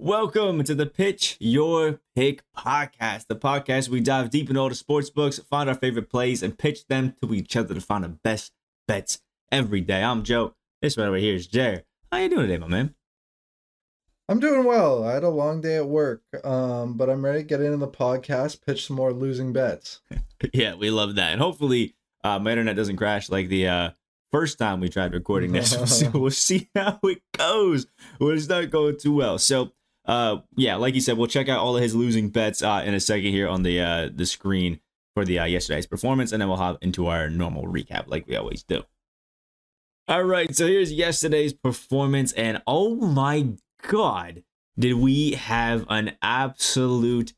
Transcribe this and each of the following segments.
Welcome to the Pitch Your Pick podcast, the podcast we dive deep into all the sports books, find our favorite plays, and pitch them to each other to find the best bets every day. I'm Joe. This one over here is Jared. How you doing today, my man? I'm doing well. I had a long day at work, um, but I'm ready to get into the podcast, pitch some more losing bets. yeah, we love that, and hopefully, uh, my internet doesn't crash like the uh, first time we tried recording this. we'll, see, we'll see how it goes. Well, it's not going too well. So uh, yeah, like you said, we'll check out all of his losing bets uh, in a second here on the uh, the screen for the uh, yesterday's performance, and then we'll hop into our normal recap like we always do. All right, so here's yesterday's performance, and oh my god, did we have an absolute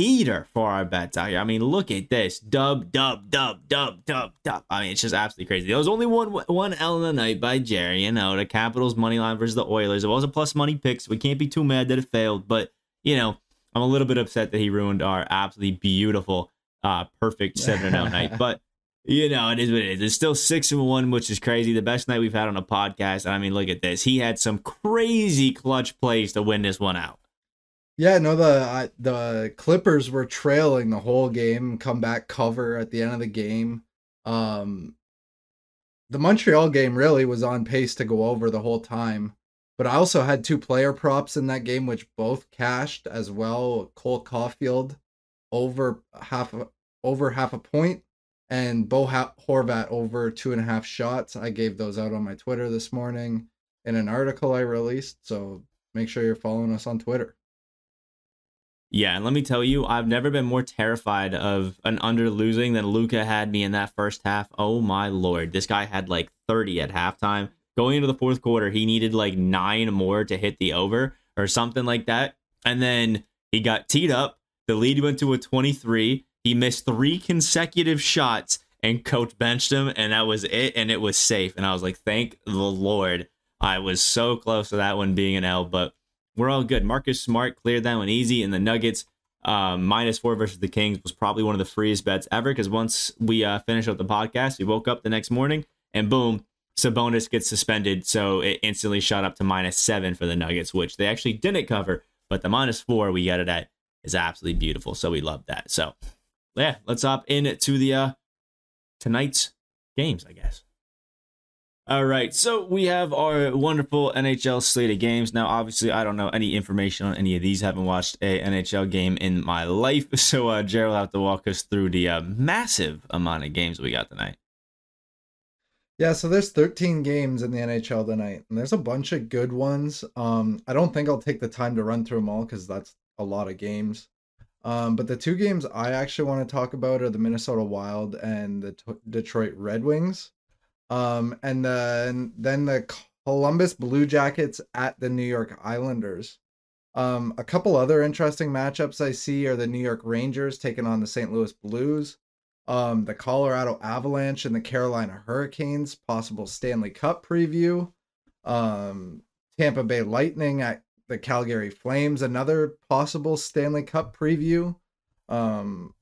heater for our bets out here. I mean, look at this. Dub, dub, dub, dub, dub, dub. I mean, it's just absolutely crazy. There was only one one L in the night by Jerry. You know, the Capitals money line versus the Oilers. It was a plus money pick, so we can't be too mad that it failed. But, you know, I'm a little bit upset that he ruined our absolutely beautiful, uh, perfect 7 0 night. But, you know, it is what it is. It's still 6 and 1, which is crazy. The best night we've had on a podcast. I mean, look at this. He had some crazy clutch plays to win this one out. Yeah, no, the the Clippers were trailing the whole game, come back cover at the end of the game. Um, the Montreal game really was on pace to go over the whole time, but I also had two player props in that game, which both cashed as well. Cole Caufield over half a, over half a point, and Bo Horvat over two and a half shots. I gave those out on my Twitter this morning in an article I released. So make sure you're following us on Twitter. Yeah, and let me tell you, I've never been more terrified of an under losing than Luka had me in that first half. Oh my lord, this guy had like 30 at halftime. Going into the fourth quarter, he needed like nine more to hit the over or something like that. And then he got teed up. The lead went to a 23. He missed three consecutive shots, and coach benched him, and that was it. And it was safe. And I was like, thank the Lord. I was so close to that one being an L, but we're all good. Marcus Smart cleared that one easy, and the Nuggets um, minus four versus the Kings was probably one of the freest bets ever because once we uh, finished up the podcast, we woke up the next morning and boom, Sabonis gets suspended, so it instantly shot up to minus seven for the Nuggets, which they actually didn't cover, but the minus four we got it at is absolutely beautiful, so we love that. So yeah, let's hop into the uh, tonight's games, I guess. All right, so we have our wonderful NHL slate of games. Now, obviously, I don't know any information on any of these. Haven't watched a NHL game in my life, so uh, Jared will have to walk us through the uh, massive amount of games we got tonight. Yeah, so there's 13 games in the NHL tonight, and there's a bunch of good ones. Um, I don't think I'll take the time to run through them all because that's a lot of games. Um, but the two games I actually want to talk about are the Minnesota Wild and the T- Detroit Red Wings. Um, and then then the Columbus Blue Jackets at the New York Islanders. Um, a couple other interesting matchups I see are the New York Rangers taking on the St. Louis Blues, um, the Colorado Avalanche and the Carolina Hurricanes, possible Stanley Cup preview, um, Tampa Bay Lightning at the Calgary Flames, another possible Stanley Cup preview. Um,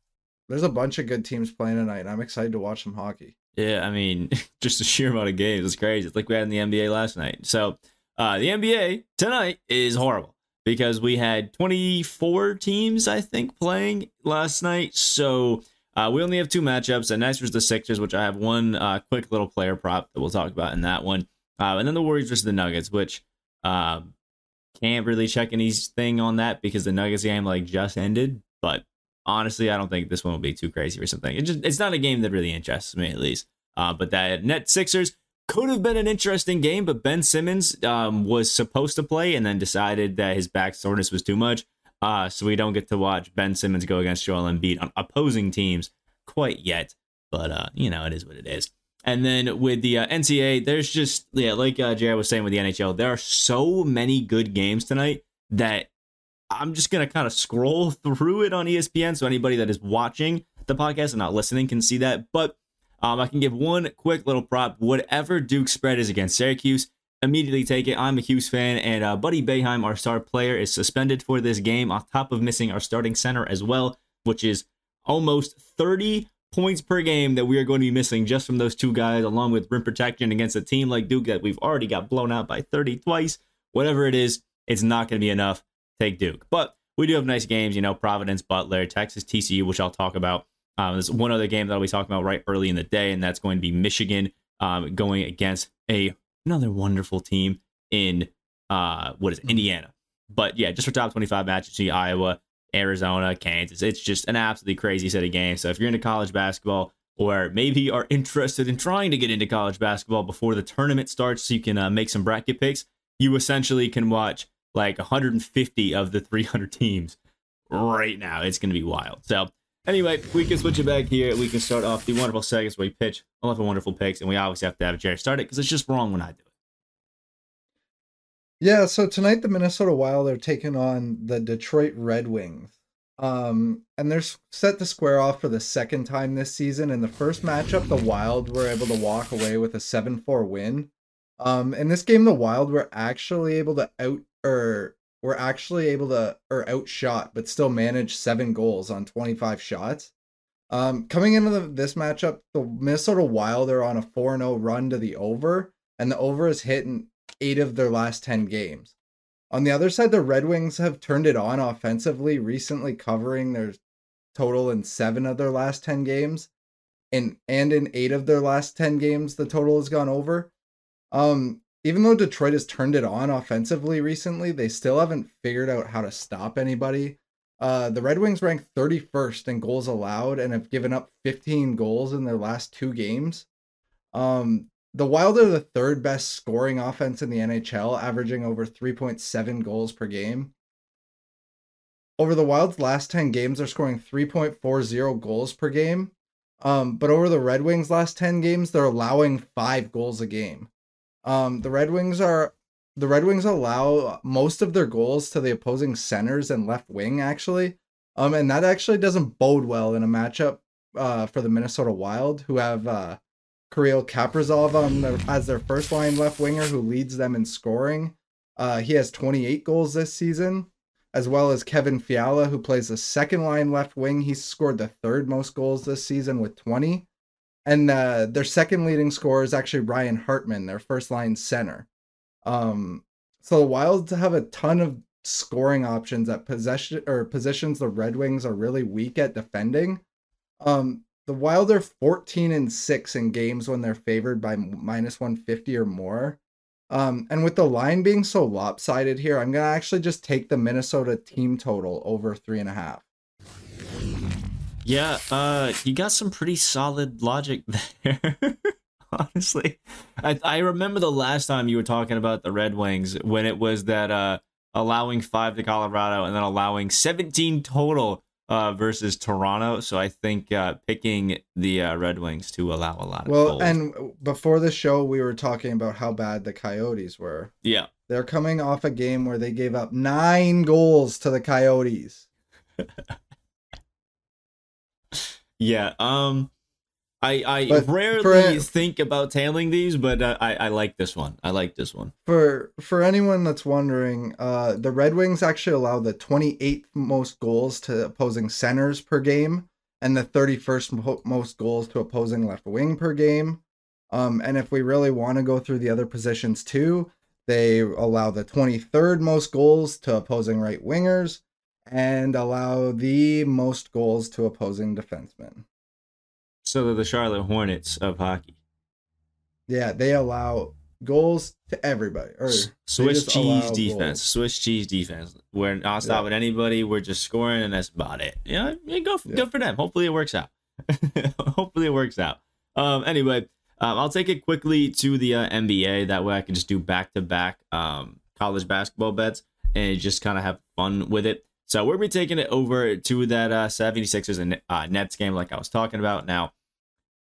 there's a bunch of good teams playing tonight, and I'm excited to watch some hockey. Yeah, I mean, just the sheer amount of games is crazy. It's like we had in the NBA last night. So uh, the NBA tonight is horrible because we had 24 teams, I think, playing last night. So uh, we only have two matchups. And next was the Sixers, which I have one uh, quick little player prop that we'll talk about in that one. Uh, and then the Warriors versus the Nuggets, which um, can't really check anything on that because the Nuggets game like just ended. But honestly, I don't think this one will be too crazy or something. It just it's not a game that really interests me at least. Uh, but that net Sixers could have been an interesting game, but Ben Simmons um, was supposed to play and then decided that his back soreness was too much. Uh, so we don't get to watch Ben Simmons go against Joel Embiid on opposing teams quite yet. But uh, you know, it is what it is. And then with the uh, NCAA, there's just yeah, like uh, Jared was saying with the NHL, there are so many good games tonight that I'm just gonna kind of scroll through it on ESPN, so anybody that is watching the podcast and not listening can see that. But um, I can give one quick little prop: whatever Duke spread is against Syracuse, immediately take it. I'm a 'Cuse fan, and uh, Buddy Boeheim, our star player, is suspended for this game, on top of missing our starting center as well, which is almost 30 points per game that we are going to be missing just from those two guys, along with rim protection against a team like Duke that we've already got blown out by 30 twice. Whatever it is, it's not going to be enough take Duke. But we do have nice games, you know, Providence, Butler, Texas, TCU, which I'll talk about. Um, there's one other game that I'll be talking about right early in the day, and that's going to be Michigan um, going against a another wonderful team in uh, what is it, Indiana. But yeah, just for top 25 matches, see Iowa, Arizona, Kansas. It's just an absolutely crazy set of games. So if you're into college basketball, or maybe are interested in trying to get into college basketball before the tournament starts so you can uh, make some bracket picks, you essentially can watch like 150 of the 300 teams right now. It's going to be wild. So, anyway, we can switch it back here. We can start off the wonderful segments where we pitch all of our wonderful picks, and we always have to have Jerry start it because it's just wrong when I do it. Yeah, so tonight the Minnesota Wild are taking on the Detroit Red Wings. Um, and they're set to square off for the second time this season. In the first matchup, the Wild were able to walk away with a 7 4 win. Um, in this game, the Wild were actually able to out or were actually able to or outshot, but still managed seven goals on 25 shots. Um, coming into the, this matchup, the Minnesota Wild are on a 4 0 run to the over, and the over is hit in eight of their last 10 games. On the other side, the Red Wings have turned it on offensively, recently covering their total in seven of their last 10 games. And, and in eight of their last 10 games, the total has gone over. Um, even though Detroit has turned it on offensively recently, they still haven't figured out how to stop anybody. Uh, the Red Wings rank 31st in goals allowed and have given up 15 goals in their last two games. Um, the Wild are the third best scoring offense in the NHL, averaging over 3.7 goals per game. Over the Wild's last 10 games, they're scoring 3.40 goals per game. Um, but over the Red Wings' last 10 games, they're allowing five goals a game. Um, the Red Wings are the Red Wings allow most of their goals to the opposing centers and left wing, actually. Um, and that actually doesn't bode well in a matchup uh, for the Minnesota Wild, who have uh, Kirill Kaprizov on their, as their first line left winger who leads them in scoring. Uh, he has 28 goals this season, as well as Kevin Fiala, who plays the second line left wing. He scored the third most goals this season with 20. And uh, their second leading scorer is actually Ryan Hartman, their first line center. Um, so the Wild have a ton of scoring options at possession or positions the Red Wings are really weak at defending. Um, the Wild are 14 and 6 in games when they're favored by minus 150 or more. Um, and with the line being so lopsided here, I'm gonna actually just take the Minnesota team total over three and a half. Yeah, uh, you got some pretty solid logic there. Honestly, I I remember the last time you were talking about the Red Wings when it was that uh allowing five to Colorado and then allowing 17 total uh, versus Toronto. So I think uh, picking the uh, Red Wings to allow a lot of well, goals. and before the show, we were talking about how bad the Coyotes were. Yeah, they're coming off a game where they gave up nine goals to the Coyotes. yeah. Um. I I but rarely for, think about tailing these, but uh, I I like this one. I like this one. For for anyone that's wondering, uh, the Red Wings actually allow the 28th most goals to opposing centers per game, and the 31st most goals to opposing left wing per game. Um, and if we really want to go through the other positions too, they allow the 23rd most goals to opposing right wingers, and allow the most goals to opposing defensemen. So they're the Charlotte Hornets of hockey. Yeah, they allow goals to everybody. Or Swiss cheese defense. Goals. Swiss cheese defense. We're not stopping yeah. anybody. We're just scoring, and that's about it. You know, yeah, go for, yeah. good for them. Hopefully it works out. Hopefully it works out. Um. Anyway, um, I'll take it quickly to the uh, NBA. That way, I can just do back to back um college basketball bets and just kind of have fun with it. So we're gonna be taking it over to that uh, 76ers and uh, Nets game, like I was talking about. Now,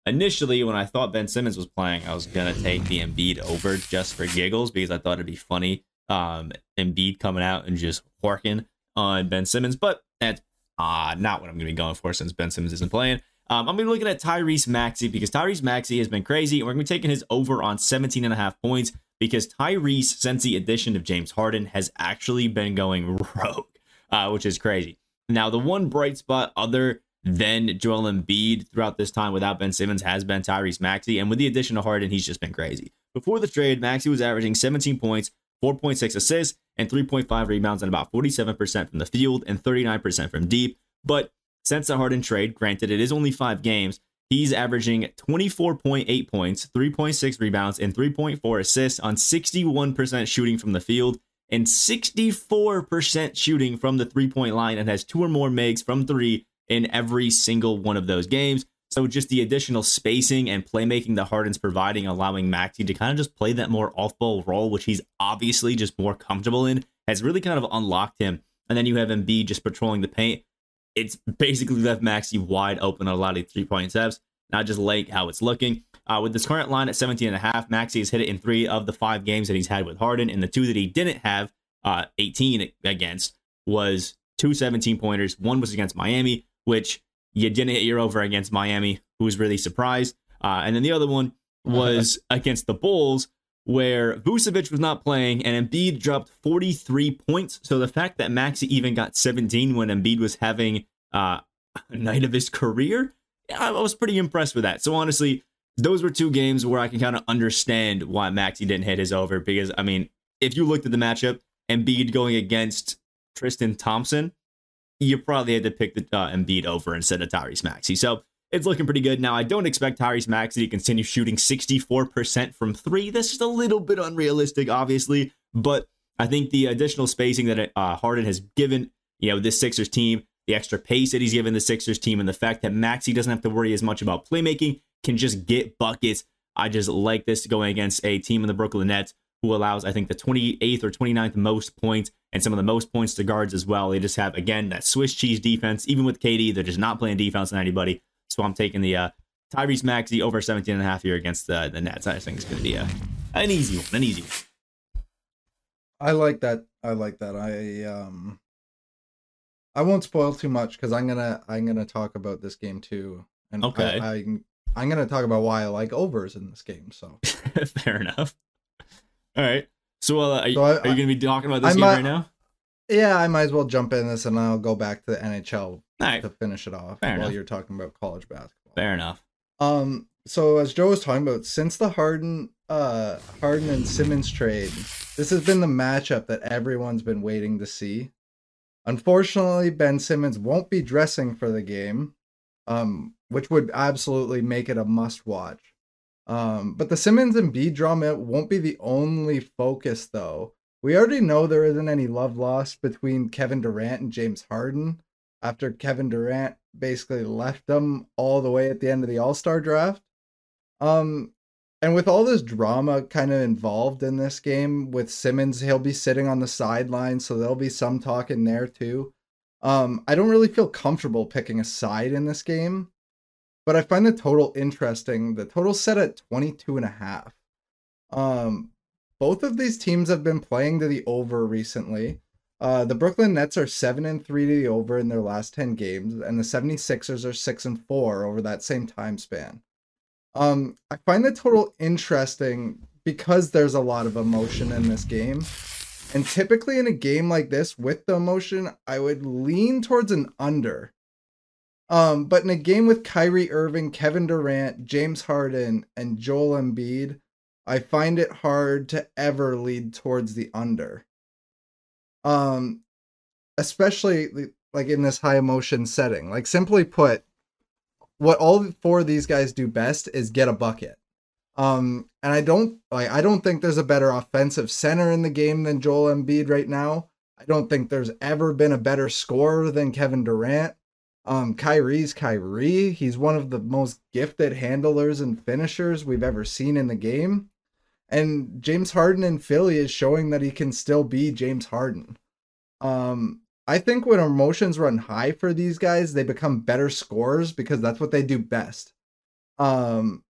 initially when I thought Ben Simmons was playing, I was gonna take the Embiid over just for giggles because I thought it'd be funny. Um, Embiid coming out and just horking on Ben Simmons, but that's uh, not what I'm gonna be going for since Ben Simmons isn't playing. Um, I'm gonna be looking at Tyrese Maxey because Tyrese Maxey has been crazy, and we're gonna be taking his over on 17 and a half points because Tyrese, since the addition of James Harden, has actually been going rogue, uh, which is crazy. Now, the one bright spot other than Joel Embiid throughout this time without Ben Simmons has been Tyrese Maxey. And with the addition of Harden, he's just been crazy. Before the trade, Maxey was averaging 17 points, 4.6 assists and 3.5 rebounds, and about 47% from the field and 39% from deep. But since the Harden trade, granted, it is only five games, he's averaging 24.8 points, 3.6 rebounds, and 3.4 assists on 61% shooting from the field and 64% shooting from the three point line and has two or more makes from three in every single one of those games. So just the additional spacing and playmaking that Harden's providing, allowing Maxey to kind of just play that more off-ball role, which he's obviously just more comfortable in, has really kind of unlocked him. And then you have Embiid just patrolling the paint. It's basically left Maxey wide open on a lot of three-point attempts. Not just like how it's looking. Uh, with this current line at 17 and a half, Maxey has hit it in three of the five games that he's had with Harden, and the two that he didn't have uh, 18 against was two 17 pointers. One was against Miami, which you didn't hit your over against Miami, who was really surprised. Uh, and then the other one was against the Bulls, where Vucevic was not playing and Embiid dropped 43 points. So the fact that Maxey even got 17 when Embiid was having uh, a night of his career, I was pretty impressed with that. So honestly, those were two games where I can kind of understand why Maxey didn't hit his over because I mean, if you looked at the matchup, and Embiid going against Tristan Thompson, you probably had to pick the uh, Embiid over instead of Tyrese Maxey. So it's looking pretty good. Now, I don't expect Tyrese Maxey to continue shooting 64% from three. That's just a little bit unrealistic, obviously, but I think the additional spacing that uh, Harden has given, you know, this Sixers team, the extra pace that he's given the Sixers team, and the fact that Maxey doesn't have to worry as much about playmaking, can just get buckets. I just like this going against a team in the Brooklyn Nets who allows, I think, the 28th or 29th most points and some of the most points to guards as well. They just have, again, that Swiss cheese defense. Even with KD, they're just not playing defense on anybody. So I'm taking the uh, Tyrese Maxey over 17 and a half here against the, the Nets. I think it's going to be a, an easy one, an easy one. I like that. I like that. I um I won't spoil too much because I'm gonna I'm gonna talk about this game too. And okay. I, I I'm gonna talk about why I like overs in this game. So fair enough. All right. So, uh, are, so I, are, you going to be talking about this I game might, right now? Yeah, I might as well jump in this, and I'll go back to the NHL right. to finish it off Fair while enough. you're talking about college basketball. Fair enough. Um. So as Joe was talking about, since the Harden, uh, Harden and Simmons trade, this has been the matchup that everyone's been waiting to see. Unfortunately, Ben Simmons won't be dressing for the game, um, which would absolutely make it a must watch. Um, but the Simmons and B drama won't be the only focus, though. We already know there isn't any love lost between Kevin Durant and James Harden after Kevin Durant basically left them all the way at the end of the All Star draft. Um, and with all this drama kind of involved in this game with Simmons, he'll be sitting on the sideline, so there'll be some talk in there too. Um, I don't really feel comfortable picking a side in this game but I find the total interesting. The total set at 22 and a half. Um, both of these teams have been playing to the over recently. Uh, the Brooklyn Nets are 7 and 3 to the over in their last 10 games, and the 76ers are 6 and 4 over that same time span. Um, I find the total interesting because there's a lot of emotion in this game. And typically in a game like this with the emotion, I would lean towards an under. Um, but in a game with Kyrie Irving, Kevin Durant, James Harden, and Joel Embiid, I find it hard to ever lead towards the under. Um, especially like in this high emotion setting. Like simply put, what all four of these guys do best is get a bucket. Um, and I don't like I don't think there's a better offensive center in the game than Joel Embiid right now. I don't think there's ever been a better scorer than Kevin Durant. Um, Kyrie's Kyrie. He's one of the most gifted handlers and finishers we've ever seen in the game. And James Harden in Philly is showing that he can still be James Harden. Um, I think when emotions run high for these guys, they become better scorers because that's what they do best. Um,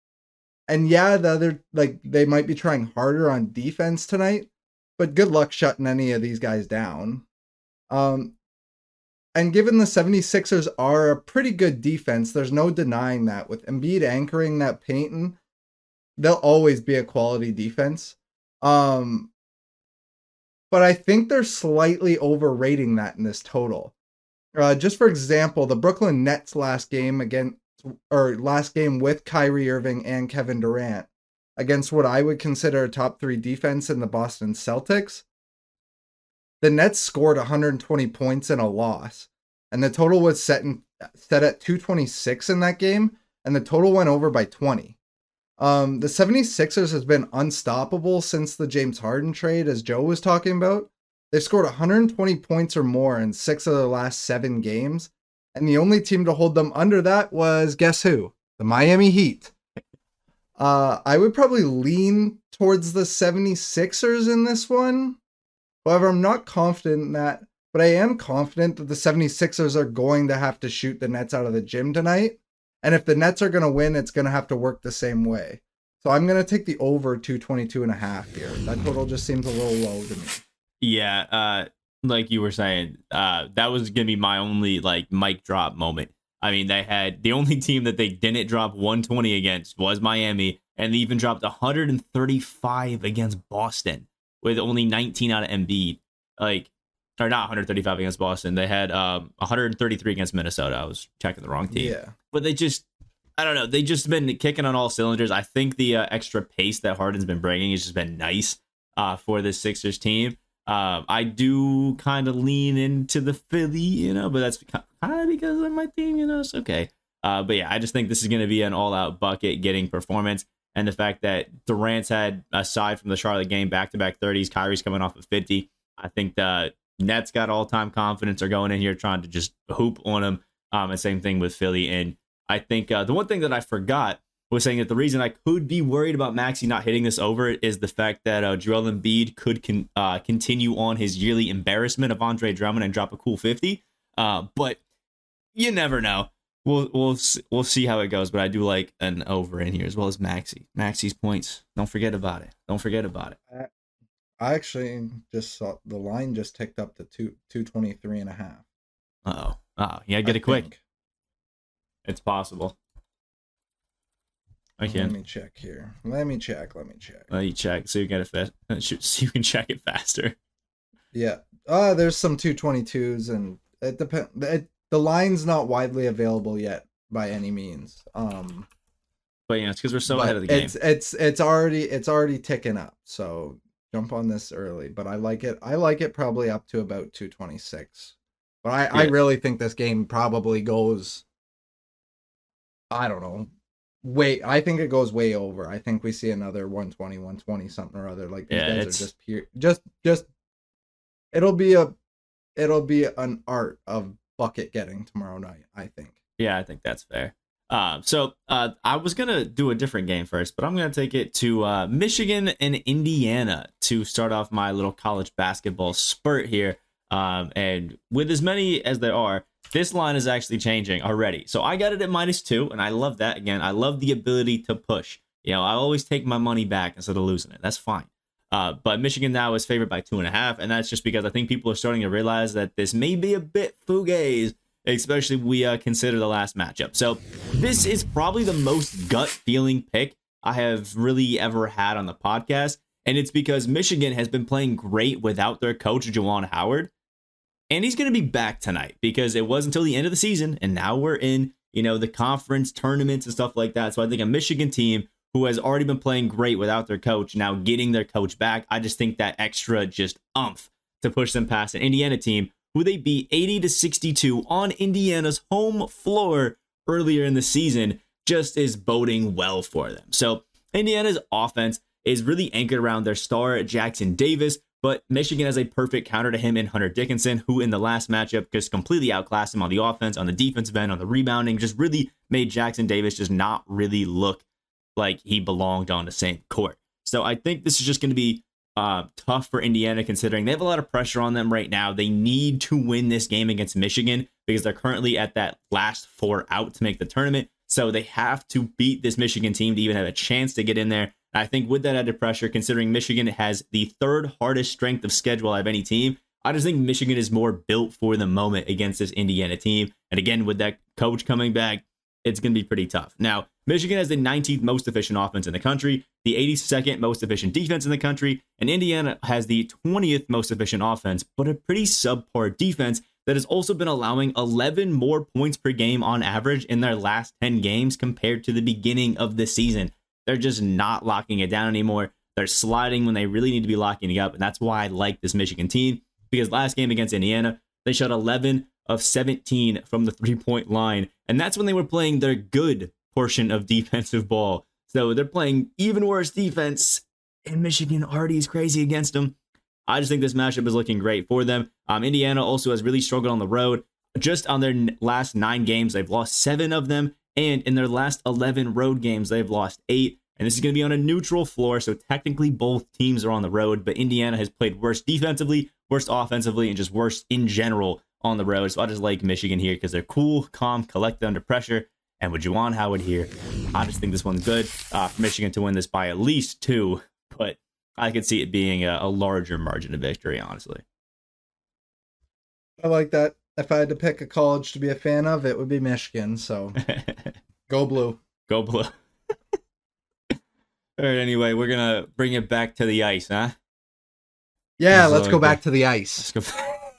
and yeah, the other like they might be trying harder on defense tonight, but good luck shutting any of these guys down. Um, and given the 76ers are a pretty good defense, there's no denying that. With Embiid anchoring that paint, they'll always be a quality defense. Um, but I think they're slightly overrating that in this total. Uh, just for example, the Brooklyn Nets last game against or last game with Kyrie Irving and Kevin Durant, against what I would consider a top three defense in the Boston Celtics. The Nets scored 120 points in a loss, and the total was set in, set at 226 in that game, and the total went over by 20. Um, the 76ers has been unstoppable since the James Harden trade, as Joe was talking about. They've scored 120 points or more in six of the last seven games. And the only team to hold them under that was guess who? The Miami Heat. Uh, I would probably lean towards the 76ers in this one. However, I'm not confident in that, but I am confident that the 76ers are going to have to shoot the Nets out of the gym tonight. And if the Nets are going to win, it's going to have to work the same way. So I'm going to take the over 222 and a half here. That total just seems a little low to me. Yeah, uh like you were saying, uh that was going to be my only like mic drop moment. I mean, they had the only team that they didn't drop 120 against was Miami, and they even dropped 135 against Boston with only 19 out of Embiid. Like, or not 135 against Boston. They had um 133 against Minnesota. I was checking the wrong team. Yeah. But they just, I don't know. They just been kicking on all cylinders. I think the uh, extra pace that Harden's been bringing has just been nice uh, for this Sixers team. Um, I do kind of lean into the Philly, you know, but that's kind of because of my team, you know. It's okay. Uh, but yeah, I just think this is going to be an all-out bucket getting performance, and the fact that Durant's had aside from the Charlotte game back-to-back 30s, Kyrie's coming off of 50. I think the Nets got all-time confidence are going in here trying to just hoop on them. Um, and same thing with Philly. And I think uh, the one thing that I forgot was saying that the reason I could be worried about Maxey not hitting this over is the fact that uh, Joel Embiid could con- uh, continue on his yearly embarrassment of Andre Drummond and drop a cool 50. Uh, but you never know. We'll we'll we'll see how it goes. But I do like an over in here as well as Maxey. Maxey's points. Don't forget about it. Don't forget about it. I actually just saw the line just ticked up to two two twenty three and a half. oh. Oh, yeah, get I it quick. think. It's possible. I can. Let me check here. Let me check. Let me check. Let me check so you get it fast. So you can check it faster. Yeah. Uh there's some 222s and it depend it, the line's not widely available yet by any means. Um But yeah, it's because we're so ahead of the game. It's it's it's already it's already ticking up. So jump on this early, but I like it. I like it probably up to about 226. But I I really think this game probably goes I don't know. Way I think it goes way over. I think we see another 120 120 something or other like these Yeah, guys it's- are just pure just just it'll be a it'll be an art of bucket getting tomorrow night, I think. Yeah, I think that's fair. Uh, so uh, I was gonna do a different game first, but I'm gonna take it to uh, Michigan and Indiana to start off my little college basketball spurt here. Um, and with as many as there are, this line is actually changing already. So I got it at minus two, and I love that. Again, I love the ability to push. You know, I always take my money back instead of losing it. That's fine. Uh, but Michigan now is favored by two and a half, and that's just because I think people are starting to realize that this may be a bit fugazi especially we uh, consider the last matchup. So this is probably the most gut feeling pick I have really ever had on the podcast, and it's because Michigan has been playing great without their coach Juwan Howard, and he's going to be back tonight because it was until the end of the season, and now we're in you know the conference tournaments and stuff like that. So I think a Michigan team who has already been playing great without their coach now getting their coach back, I just think that extra just umph to push them past an Indiana team who they beat 80 to 62 on Indiana's home floor earlier in the season just is boding well for them. So Indiana's offense is really anchored around their star Jackson Davis, but Michigan has a perfect counter to him in Hunter Dickinson, who in the last matchup just completely outclassed him on the offense, on the defensive end, on the rebounding, just really made Jackson Davis just not really look like he belonged on the same court. So I think this is just going to be uh, tough for Indiana considering they have a lot of pressure on them right now. They need to win this game against Michigan because they're currently at that last four out to make the tournament. So they have to beat this Michigan team to even have a chance to get in there. I think with that added pressure, considering Michigan has the third hardest strength of schedule of any team, I just think Michigan is more built for the moment against this Indiana team. And again, with that coach coming back, it's going to be pretty tough. Now, Michigan has the 19th most efficient offense in the country, the 82nd most efficient defense in the country, and Indiana has the 20th most efficient offense, but a pretty subpar defense that has also been allowing 11 more points per game on average in their last 10 games compared to the beginning of the season. they're just not locking it down anymore. They're sliding when they really need to be locking it up, and that's why I like this Michigan team because last game against Indiana, they shot 11 of 17 from the three point line, and that's when they were playing their good portion of defensive ball. So they're playing even worse defense, and Michigan already is crazy against them. I just think this matchup is looking great for them. Um, Indiana also has really struggled on the road. Just on their last nine games, they've lost seven of them. And in their last 11 road games, they've lost eight. And this is going to be on a neutral floor. So technically, both teams are on the road. But Indiana has played worse defensively, worse offensively, and just worse in general on the road. So I just like Michigan here because they're cool, calm, collected under pressure. And with Juwan Howard here, I just think this one's good uh, for Michigan to win this by at least two. But I could see it being a, a larger margin of victory, honestly. I like that. If I had to pick a college to be a fan of, it would be Michigan. So go blue. Go blue. All right, anyway, we're going to bring it back to the ice, huh? Yeah, let's go back to the ice.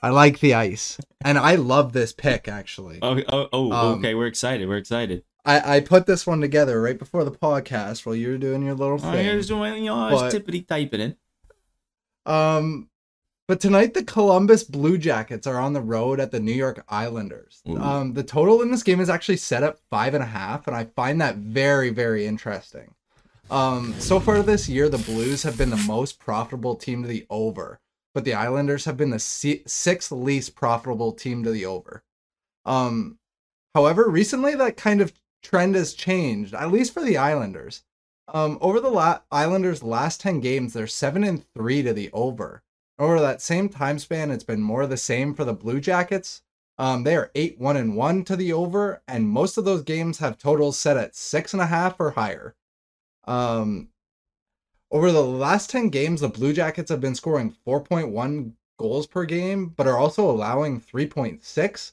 I like the ice, and I love this pick actually. Oh, oh, oh um, okay. We're excited. We're excited. I, I put this one together right before the podcast while you were doing your little thing. I was doing, you know, I was tippity typing it. Um, but tonight the Columbus Blue Jackets are on the road at the New York Islanders. Ooh. Um, the total in this game is actually set at five and a half, and I find that very, very interesting. Um, so far this year, the Blues have been the most profitable team to the over, but the Islanders have been the sixth least profitable team to the over. Um, however, recently that kind of trend has changed, at least for the Islanders. Um, over the la- Islanders' last 10 games, they're 7 and 3 to the over. Over that same time span, it's been more the same for the Blue Jackets. Um, they are 8 1 and 1 to the over, and most of those games have totals set at 6.5 or higher. Um, over the last 10 games, the Blue Jackets have been scoring 4.1 goals per game, but are also allowing 3.6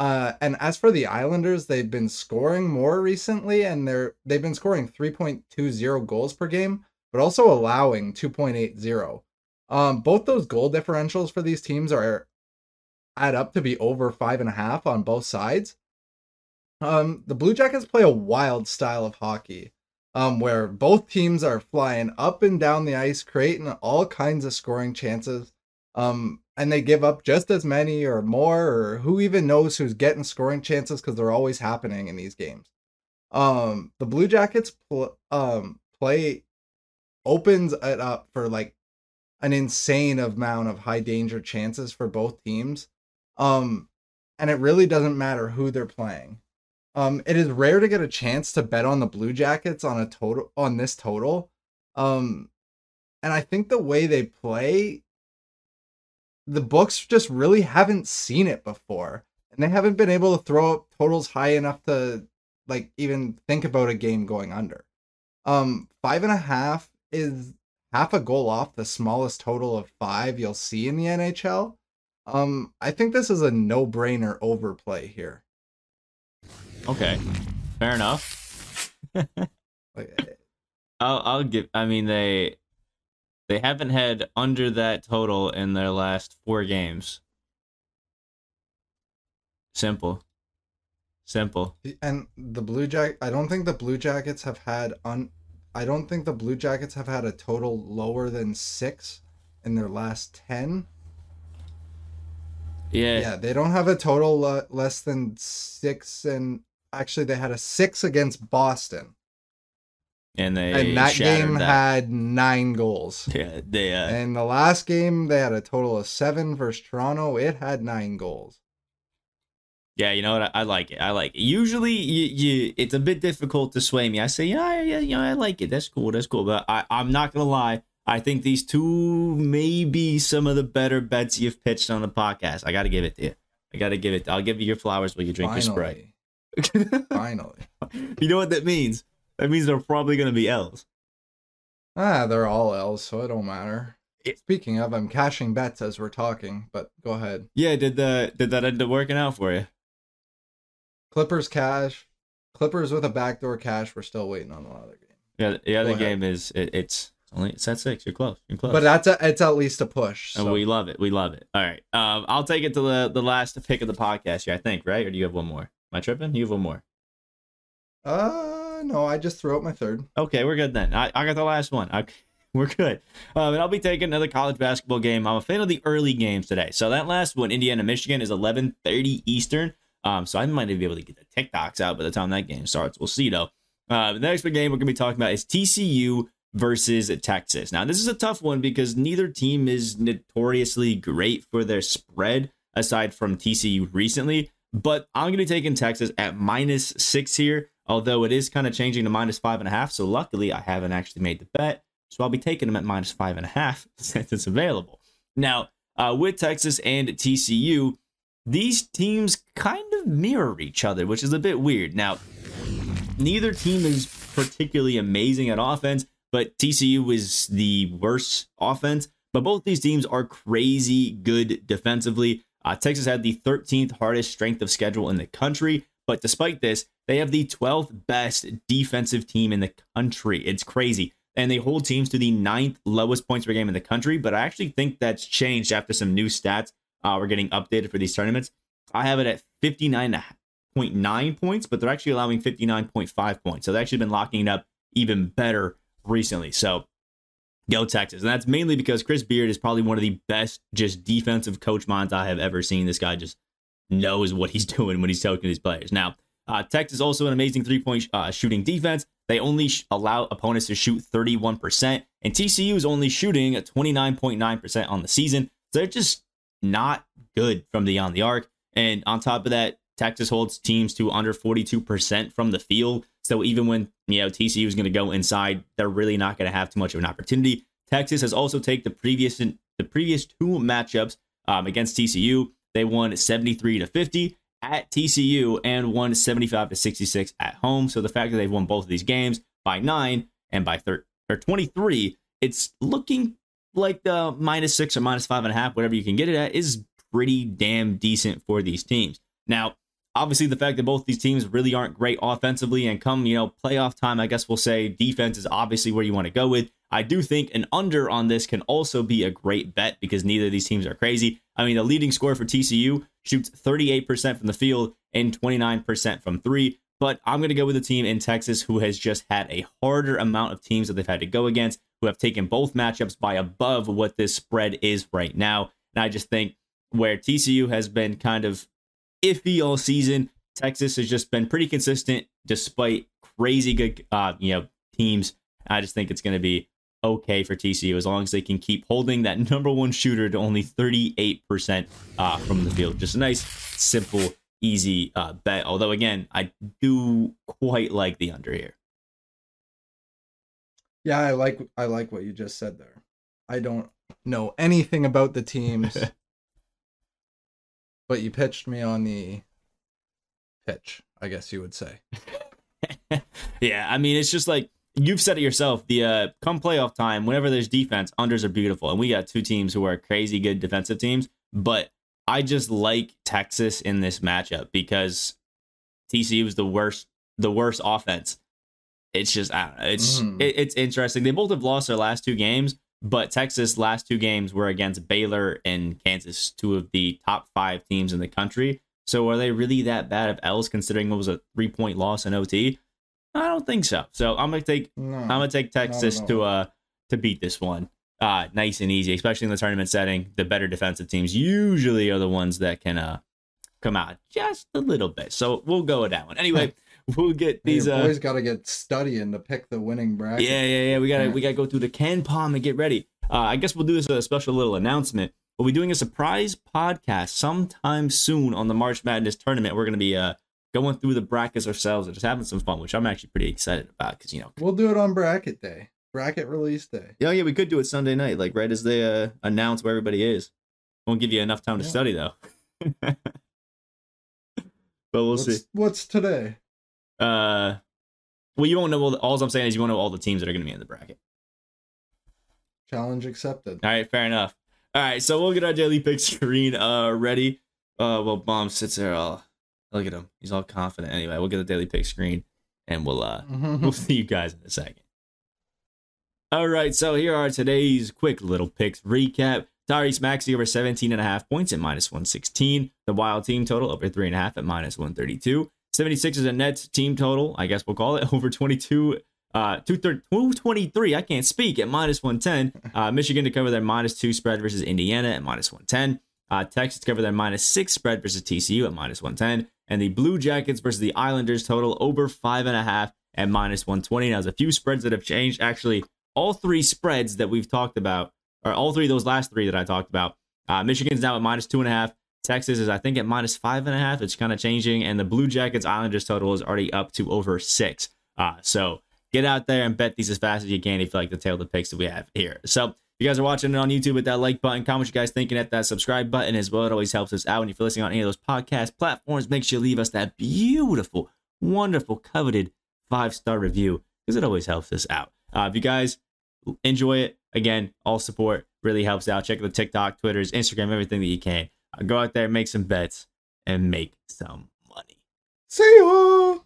uh, and as for the Islanders, they've been scoring more recently, and they're they've been scoring 3.20 goals per game, but also allowing 2.80. Um, both those goal differentials for these teams are add up to be over five and a half on both sides. Um, the Blue Jackets play a wild style of hockey, um, where both teams are flying up and down the ice, creating all kinds of scoring chances. Um, and they give up just as many or more, or who even knows who's getting scoring chances because they're always happening in these games. Um, the Blue Jackets pl- um, play opens it up for like an insane amount of high danger chances for both teams. Um, and it really doesn't matter who they're playing. Um, it is rare to get a chance to bet on the Blue Jackets on a total on this total. Um, and I think the way they play the books just really haven't seen it before and they haven't been able to throw up totals high enough to like even think about a game going under. Um five and a half is half a goal off the smallest total of five you'll see in the nhl um i think this is a no-brainer overplay here okay fair enough like, I'll, I'll give i mean they they haven't had under that total in their last four games. Simple. Simple. And the Blue Jack I don't think the Blue Jackets have had un I don't think the Blue Jackets have had a total lower than 6 in their last 10. Yeah. Yeah, they don't have a total uh, less than 6 and actually they had a 6 against Boston and they and that game that. had nine goals. Yeah, they. Uh, and the last game they had a total of seven versus Toronto. It had nine goals. Yeah, you know what? I, I like it. I like it. Usually, you, you, it's a bit difficult to sway me. I say, yeah, yeah, yeah, I like it. That's cool. That's cool. But I, I'm not gonna lie. I think these two may be some of the better bets you've pitched on the podcast. I got to give it to you. I got to give it. I'll give you your flowers while you drink Finally. your Sprite. Finally. You know what that means? That means they're probably going to be L's. Ah, they're all L's, so it don't matter. It, Speaking of, I'm cashing bets as we're talking, but go ahead. Yeah, did the did that end up working out for you? Clippers cash, Clippers with a backdoor cash. We're still waiting on the other game. Yeah, the other game is it, it's only it's at six. You're close. You're close. But that's a, it's at least a push. So. And we love it. We love it. All right. Um, I'll take it to the the last pick of the podcast here. I think right, or do you have one more? Am I tripping? You have one more. Uh no, I just threw out my third. Okay, we're good then. I, I got the last one. I, we're good. Um, and I'll be taking another college basketball game. I'm a fan of the early games today. So that last one, Indiana, Michigan, is 11:30 Eastern. Um, so I might be able to get the TikToks out by the time that game starts. We'll see though. Uh, the next big game we're gonna be talking about is TCU versus Texas. Now this is a tough one because neither team is notoriously great for their spread, aside from TCU recently. But I'm gonna be taking Texas at minus six here, although it is kind of changing to minus five and a half. So luckily I haven't actually made the bet. So I'll be taking them at minus five and a half since it's available. Now, uh, with Texas and TCU, these teams kind of mirror each other, which is a bit weird. Now, neither team is particularly amazing at offense, but TCU is the worst offense. But both these teams are crazy good defensively. Uh, Texas had the 13th hardest strength of schedule in the country, but despite this, they have the 12th best defensive team in the country. It's crazy and they hold teams to the ninth lowest points per game in the country. But I actually think that's changed after some new stats uh, were getting updated for these tournaments. I have it at 59.9 points, but they're actually allowing 59.5 points. So they've actually been locking it up even better recently. So go Texas. And that's mainly because Chris Beard is probably one of the best just defensive coach minds I have ever seen. This guy just knows what he's doing when he's coaching his players. Now, uh, Texas also an amazing three point uh, shooting defense. They only sh- allow opponents to shoot 31%, and TCU is only shooting 29.9% on the season. So they're just not good from beyond the arc. And on top of that, Texas holds teams to under 42% from the field. So even when you know TCU is going to go inside, they're really not going to have too much of an opportunity. Texas has also taken the previous the previous two matchups um, against TCU. They won 73 to 50 at TCU and won 75 to 66 at home. So the fact that they've won both of these games by nine and by thir- or 23, it's looking like the minus six or minus five and a half, whatever you can get it at, is pretty damn decent for these teams. Now, obviously, the fact that both these teams really aren't great offensively and come, you know, playoff time, I guess we'll say defense is obviously where you want to go with. I do think an under on this can also be a great bet because neither of these teams are crazy. I mean, the leading scorer for TCU shoots 38% from the field and 29% from three. But I'm going to go with a team in Texas who has just had a harder amount of teams that they've had to go against, who have taken both matchups by above what this spread is right now. And I just think where TCU has been kind of iffy all season, Texas has just been pretty consistent despite crazy good, uh, you know, teams. I just think it's going to be okay for TCU as long as they can keep holding that number one shooter to only 38% uh, from the field. Just a nice, simple, easy uh, bet. Although, again, I do quite like the under here. Yeah, I like I like what you just said there. I don't know anything about the teams, but you pitched me on the pitch, I guess you would say. yeah, I mean, it's just like you've said it yourself. The uh, come playoff time, whenever there's defense, unders are beautiful, and we got two teams who are crazy good defensive teams. But I just like Texas in this matchup because TCU is the worst, the worst offense. It's just I don't know. It's mm. it, it's interesting. They both have lost their last two games, but Texas last two games were against Baylor and Kansas, two of the top five teams in the country. So are they really that bad of L's considering it was a three point loss in OT? I don't think so. So I'm gonna take no, I'm gonna take Texas to uh to beat this one. Uh nice and easy, especially in the tournament setting. The better defensive teams usually are the ones that can uh come out just a little bit. So we'll go with that one. Anyway, we'll get these Your boys uh, gotta get studying to pick the winning bracket. Yeah, yeah, yeah. We gotta we gotta go through the KenPom and get ready. Uh I guess we'll do this as a special little announcement. We'll be doing a surprise podcast sometime soon on the March Madness tournament. We're gonna be uh going through the brackets ourselves and just having some fun, which I'm actually pretty excited about because you know we'll do it on bracket day, bracket release day. Yeah, yeah, we could do it Sunday night, like right as they uh, announce where everybody is. Won't give you enough time yeah. to study though. but we'll what's, see. What's today? Uh, well, you won't know. All, all I'm saying is you won't know all the teams that are going to be in the bracket. Challenge accepted. All right, fair enough. All right, so we'll get our daily pick screen uh ready. Uh, well, bomb sits there all Look at him. He's all confident. Anyway, we'll get the daily pick screen and we'll uh we'll see you guys in a second. All right, so here are today's quick little picks recap. Tyrese Maxey over 17 and a half points at minus 116. The Wild team total over three and a half at minus 132. 76ers and Nets team total, I guess we'll call it, over 22 uh, 223, I can't speak at minus 110. Uh, Michigan to cover their minus two spread versus Indiana at minus 110. Uh, Texas to cover their minus six spread versus TCU at minus 110. And the Blue Jackets versus the Islanders total over five and a half at minus 120. Now, there's a few spreads that have changed. Actually, all three spreads that we've talked about, or all three of those last three that I talked about, uh, Michigan's now at minus two and a half. Texas is, I think, at minus five and a half. It's kind of changing. And the Blue Jackets Islanders total is already up to over six. Uh, so get out there and bet these as fast as you can if you like the tail of the picks that we have here. So if you guys are watching it on YouTube with that like button, comment you guys thinking at that subscribe button as well. It always helps us out. And if you're listening on any of those podcast platforms, make sure you leave us that beautiful, wonderful, coveted five star review because it always helps us out. Uh, if you guys enjoy it, again, all support really helps out. Check the TikTok, Twitters, Instagram, everything that you can. Uh, go out there, make some bets, and make some money. See ya.